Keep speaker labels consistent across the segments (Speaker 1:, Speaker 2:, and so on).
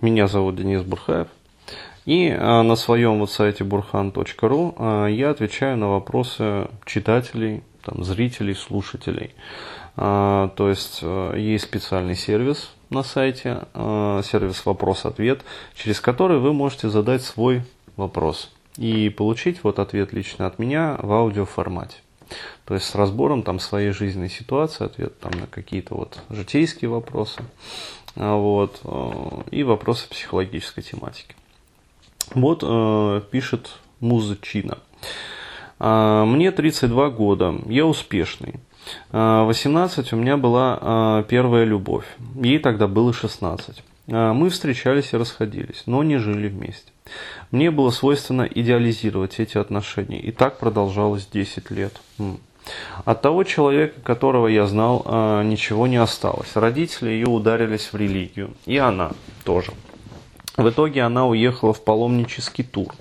Speaker 1: Меня зовут Денис Бурхаев. И на своем вот сайте burhan.ru я отвечаю на вопросы читателей, там, зрителей, слушателей. То есть есть специальный сервис на сайте, сервис вопрос-ответ, через который вы можете задать свой вопрос и получить вот ответ лично от меня в аудиоформате. То есть с разбором там своей жизненной ситуации, ответ там на какие-то вот житейские вопросы, а, вот, э, и вопросы психологической тематики. Вот э, пишет Музычина. «А, мне 32 года, я успешный. 18 а, у меня была первая любовь, ей тогда было 16. Мы встречались и расходились, но не жили вместе. Мне было свойственно идеализировать эти отношения, и так продолжалось 10 лет. От того человека, которого я знал, а, ничего не осталось. Родители ее ударились в религию, и она тоже. В итоге она уехала в паломнический тур.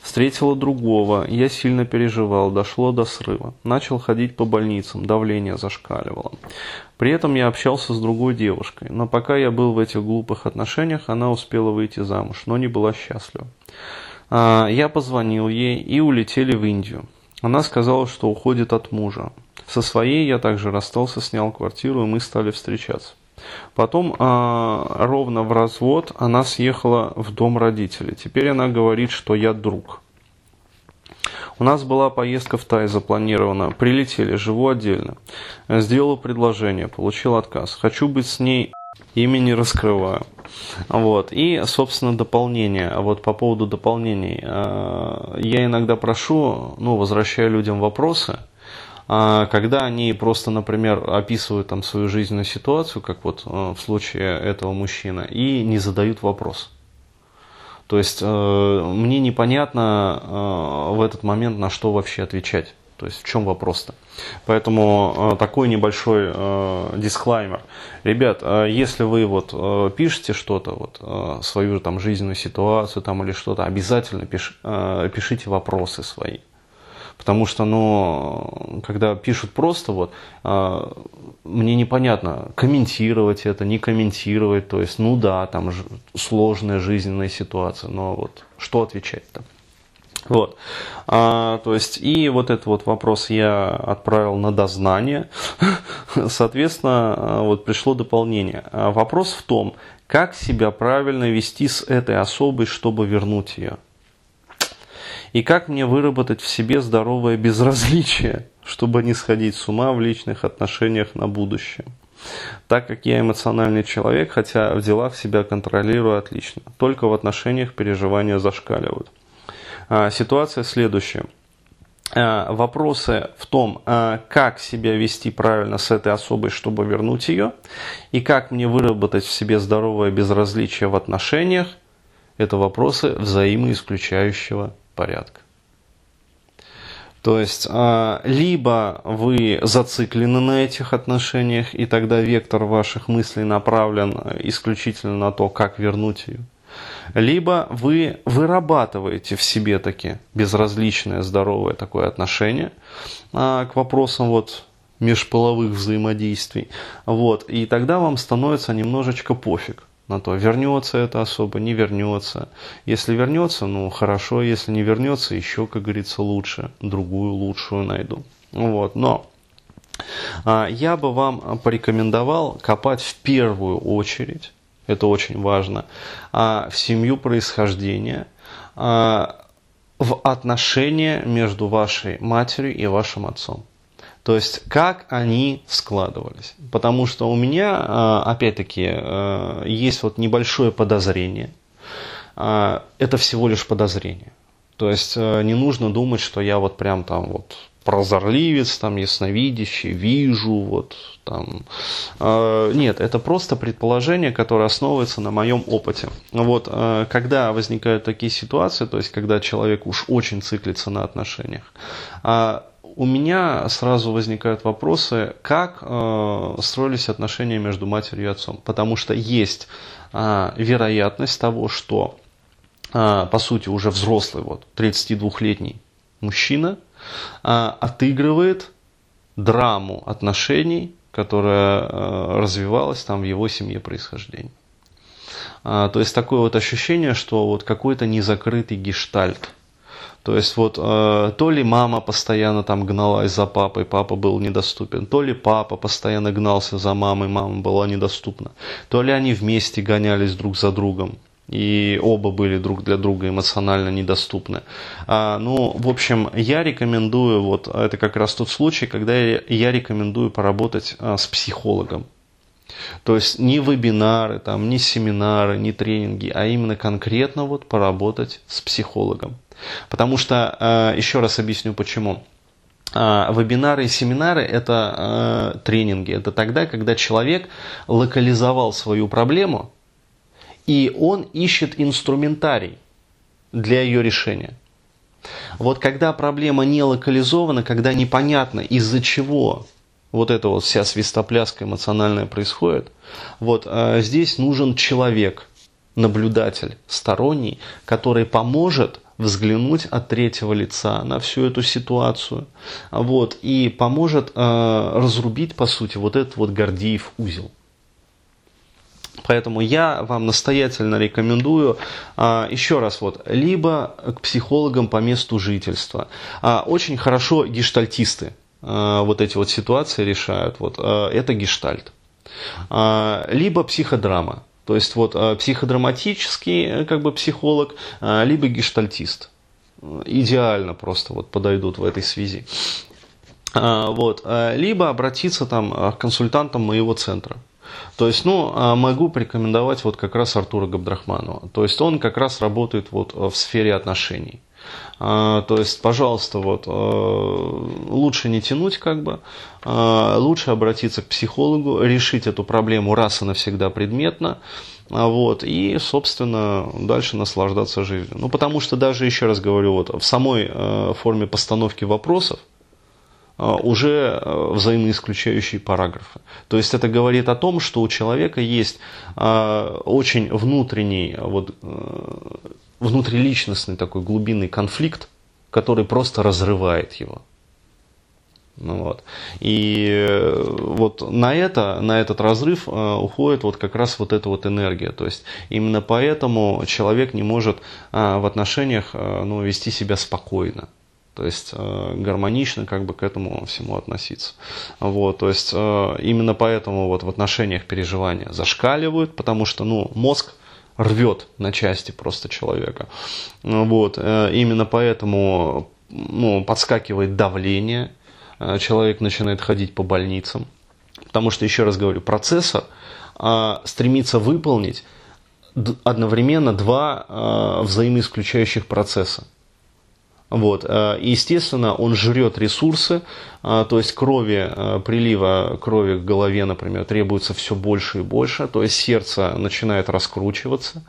Speaker 1: Встретила другого, я сильно переживал, дошло до срыва. Начал ходить по больницам, давление зашкаливало. При этом я общался с другой девушкой, но пока я был в этих глупых отношениях, она успела выйти замуж, но не была счастлива. А, я позвонил ей и улетели в Индию. Она сказала, что уходит от мужа. Со своей я также расстался, снял квартиру, и мы стали встречаться. Потом а, ровно в развод она съехала в дом родителей. Теперь она говорит, что я друг. У нас была поездка в Тай запланирована. Прилетели, живу отдельно. Сделал предложение, получил отказ. Хочу быть с ней, не раскрываю. Вот. И, собственно, дополнение. А вот по поводу дополнений. А, я иногда прошу, ну, возвращаю людям вопросы, а, когда они просто, например, описывают там свою жизненную ситуацию, как вот в случае этого мужчины, и не задают вопрос. То есть э, мне непонятно э, в этот момент, на что вообще отвечать. То есть в чем вопрос-то? Поэтому э, такой небольшой э, дисклаймер. Ребят, э, если вы вот э, пишете что-то, вот, э, свою там жизненную ситуацию там, или что-то, обязательно пиш, э, пишите вопросы свои. Потому что, ну, когда пишут просто вот, э, мне непонятно, комментировать это, не комментировать, то есть, ну да, там сложная жизненная ситуация, но вот что отвечать-то? Вот. А, то есть, и вот этот вот вопрос я отправил на дознание. Соответственно, вот пришло дополнение. А вопрос в том, как себя правильно вести с этой особой, чтобы вернуть ее. И как мне выработать в себе здоровое безразличие, чтобы не сходить с ума в личных отношениях на будущее. Так как я эмоциональный человек, хотя в делах себя контролирую отлично, только в отношениях переживания зашкаливают. А, ситуация следующая. А, вопросы в том, а, как себя вести правильно с этой особой, чтобы вернуть ее, и как мне выработать в себе здоровое безразличие в отношениях, это вопросы взаимоисключающего порядка. То есть, либо вы зациклены на этих отношениях, и тогда вектор ваших мыслей направлен исключительно на то, как вернуть ее. Либо вы вырабатываете в себе таки безразличное, здоровое такое отношение а, к вопросам вот межполовых взаимодействий. Вот, и тогда вам становится немножечко пофиг на то, вернется это особо, не вернется. Если вернется, ну хорошо, если не вернется, еще, как говорится, лучше, другую лучшую найду. Вот, но а, я бы вам порекомендовал копать в первую очередь, это очень важно, а, в семью происхождения, а, в отношения между вашей матерью и вашим отцом. То есть, как они складывались. Потому что у меня, а, опять-таки, а, есть вот небольшое подозрение. А, это всего лишь подозрение. То есть, не нужно думать, что я вот прям там вот прозорливец, там, ясновидящий, вижу, вот, там. Нет, это просто предположение, которое основывается на моем опыте. Вот, когда возникают такие ситуации, то есть, когда человек уж очень циклится на отношениях, у меня сразу возникают вопросы, как э, строились отношения между матерью и отцом. Потому что есть э, вероятность того, что, э, по сути, уже взрослый, вот, 32-летний мужчина отыгрывает драму отношений, которая э, развивалась там в его семье происхождения. То есть такое вот ощущение, что вот какой-то незакрытый гештальт. То есть вот э, то ли мама постоянно там гналась за папой, папа был недоступен, то ли папа постоянно гнался за мамой, мама была недоступна, то ли они вместе гонялись друг за другом и оба были друг для друга эмоционально недоступны. А, ну, в общем, я рекомендую, вот это как раз тот случай, когда я, я рекомендую поработать а, с психологом. То есть не вебинары, там, не семинары, не тренинги, а именно конкретно вот поработать с психологом. Потому что, а, еще раз объясню почему. А, вебинары и семинары – это а, тренинги. Это тогда, когда человек локализовал свою проблему, и он ищет инструментарий для ее решения. Вот когда проблема не локализована, когда непонятно из-за чего вот эта вот вся свистопляска эмоциональная происходит, вот здесь нужен человек, наблюдатель, сторонний, который поможет взглянуть от третьего лица на всю эту ситуацию, вот, и поможет э, разрубить, по сути, вот этот вот Гордиев узел. Поэтому я вам настоятельно рекомендую а, еще раз вот либо к психологам по месту жительства. А, очень хорошо гештальтисты а, вот эти вот ситуации решают. Вот это гештальт. Либо психодрама. То есть вот психодраматический э, как бы психолог, либо гештальтист. Идеально просто вот подойдут в этой связи. Вот. Либо обратиться там к консультантам моего центра. То есть, ну, могу порекомендовать вот как раз Артура Габдрахманова. То есть, он как раз работает вот в сфере отношений. А, то есть, пожалуйста, вот, э, лучше не тянуть, как бы, а, лучше обратиться к психологу, решить эту проблему раз и навсегда предметно, а, вот, и, собственно, дальше наслаждаться жизнью. Ну, потому что даже, еще раз говорю, вот, в самой э, форме постановки вопросов, уже э, взаимоисключающие параграфы. То есть это говорит о том, что у человека есть очень внутренний вот, внутриличностный такой глубинный конфликт, который просто разрывает его. Ну, вот. И э, вот на это, на этот разрыв уходит вот как раз вот эта вот энергия. То есть именно поэтому человек не может в отношениях ну, вести себя спокойно. То есть гармонично как бы к этому всему относиться. Вот, то есть именно поэтому вот в отношениях переживания зашкаливают, потому что ну, мозг рвет на части просто человека. Вот. Э, именно поэтому ну, подскакивает давление, э, человек начинает ходить по больницам. Потому что, еще раз говорю, процессор а, стремится выполнить одновременно два а, взаимоисключающих процесса. Вот. Э, естественно, он жрет ресурсы, э, то есть крови, э, прилива крови к голове, например, требуется все больше и больше, то есть сердце начинает раскручиваться,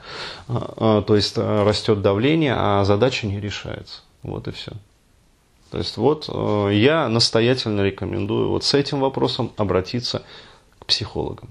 Speaker 1: то есть растет давление, а задача не решается. Вот и все. То есть вот я настоятельно рекомендую вот с этим вопросом обратиться к психологам.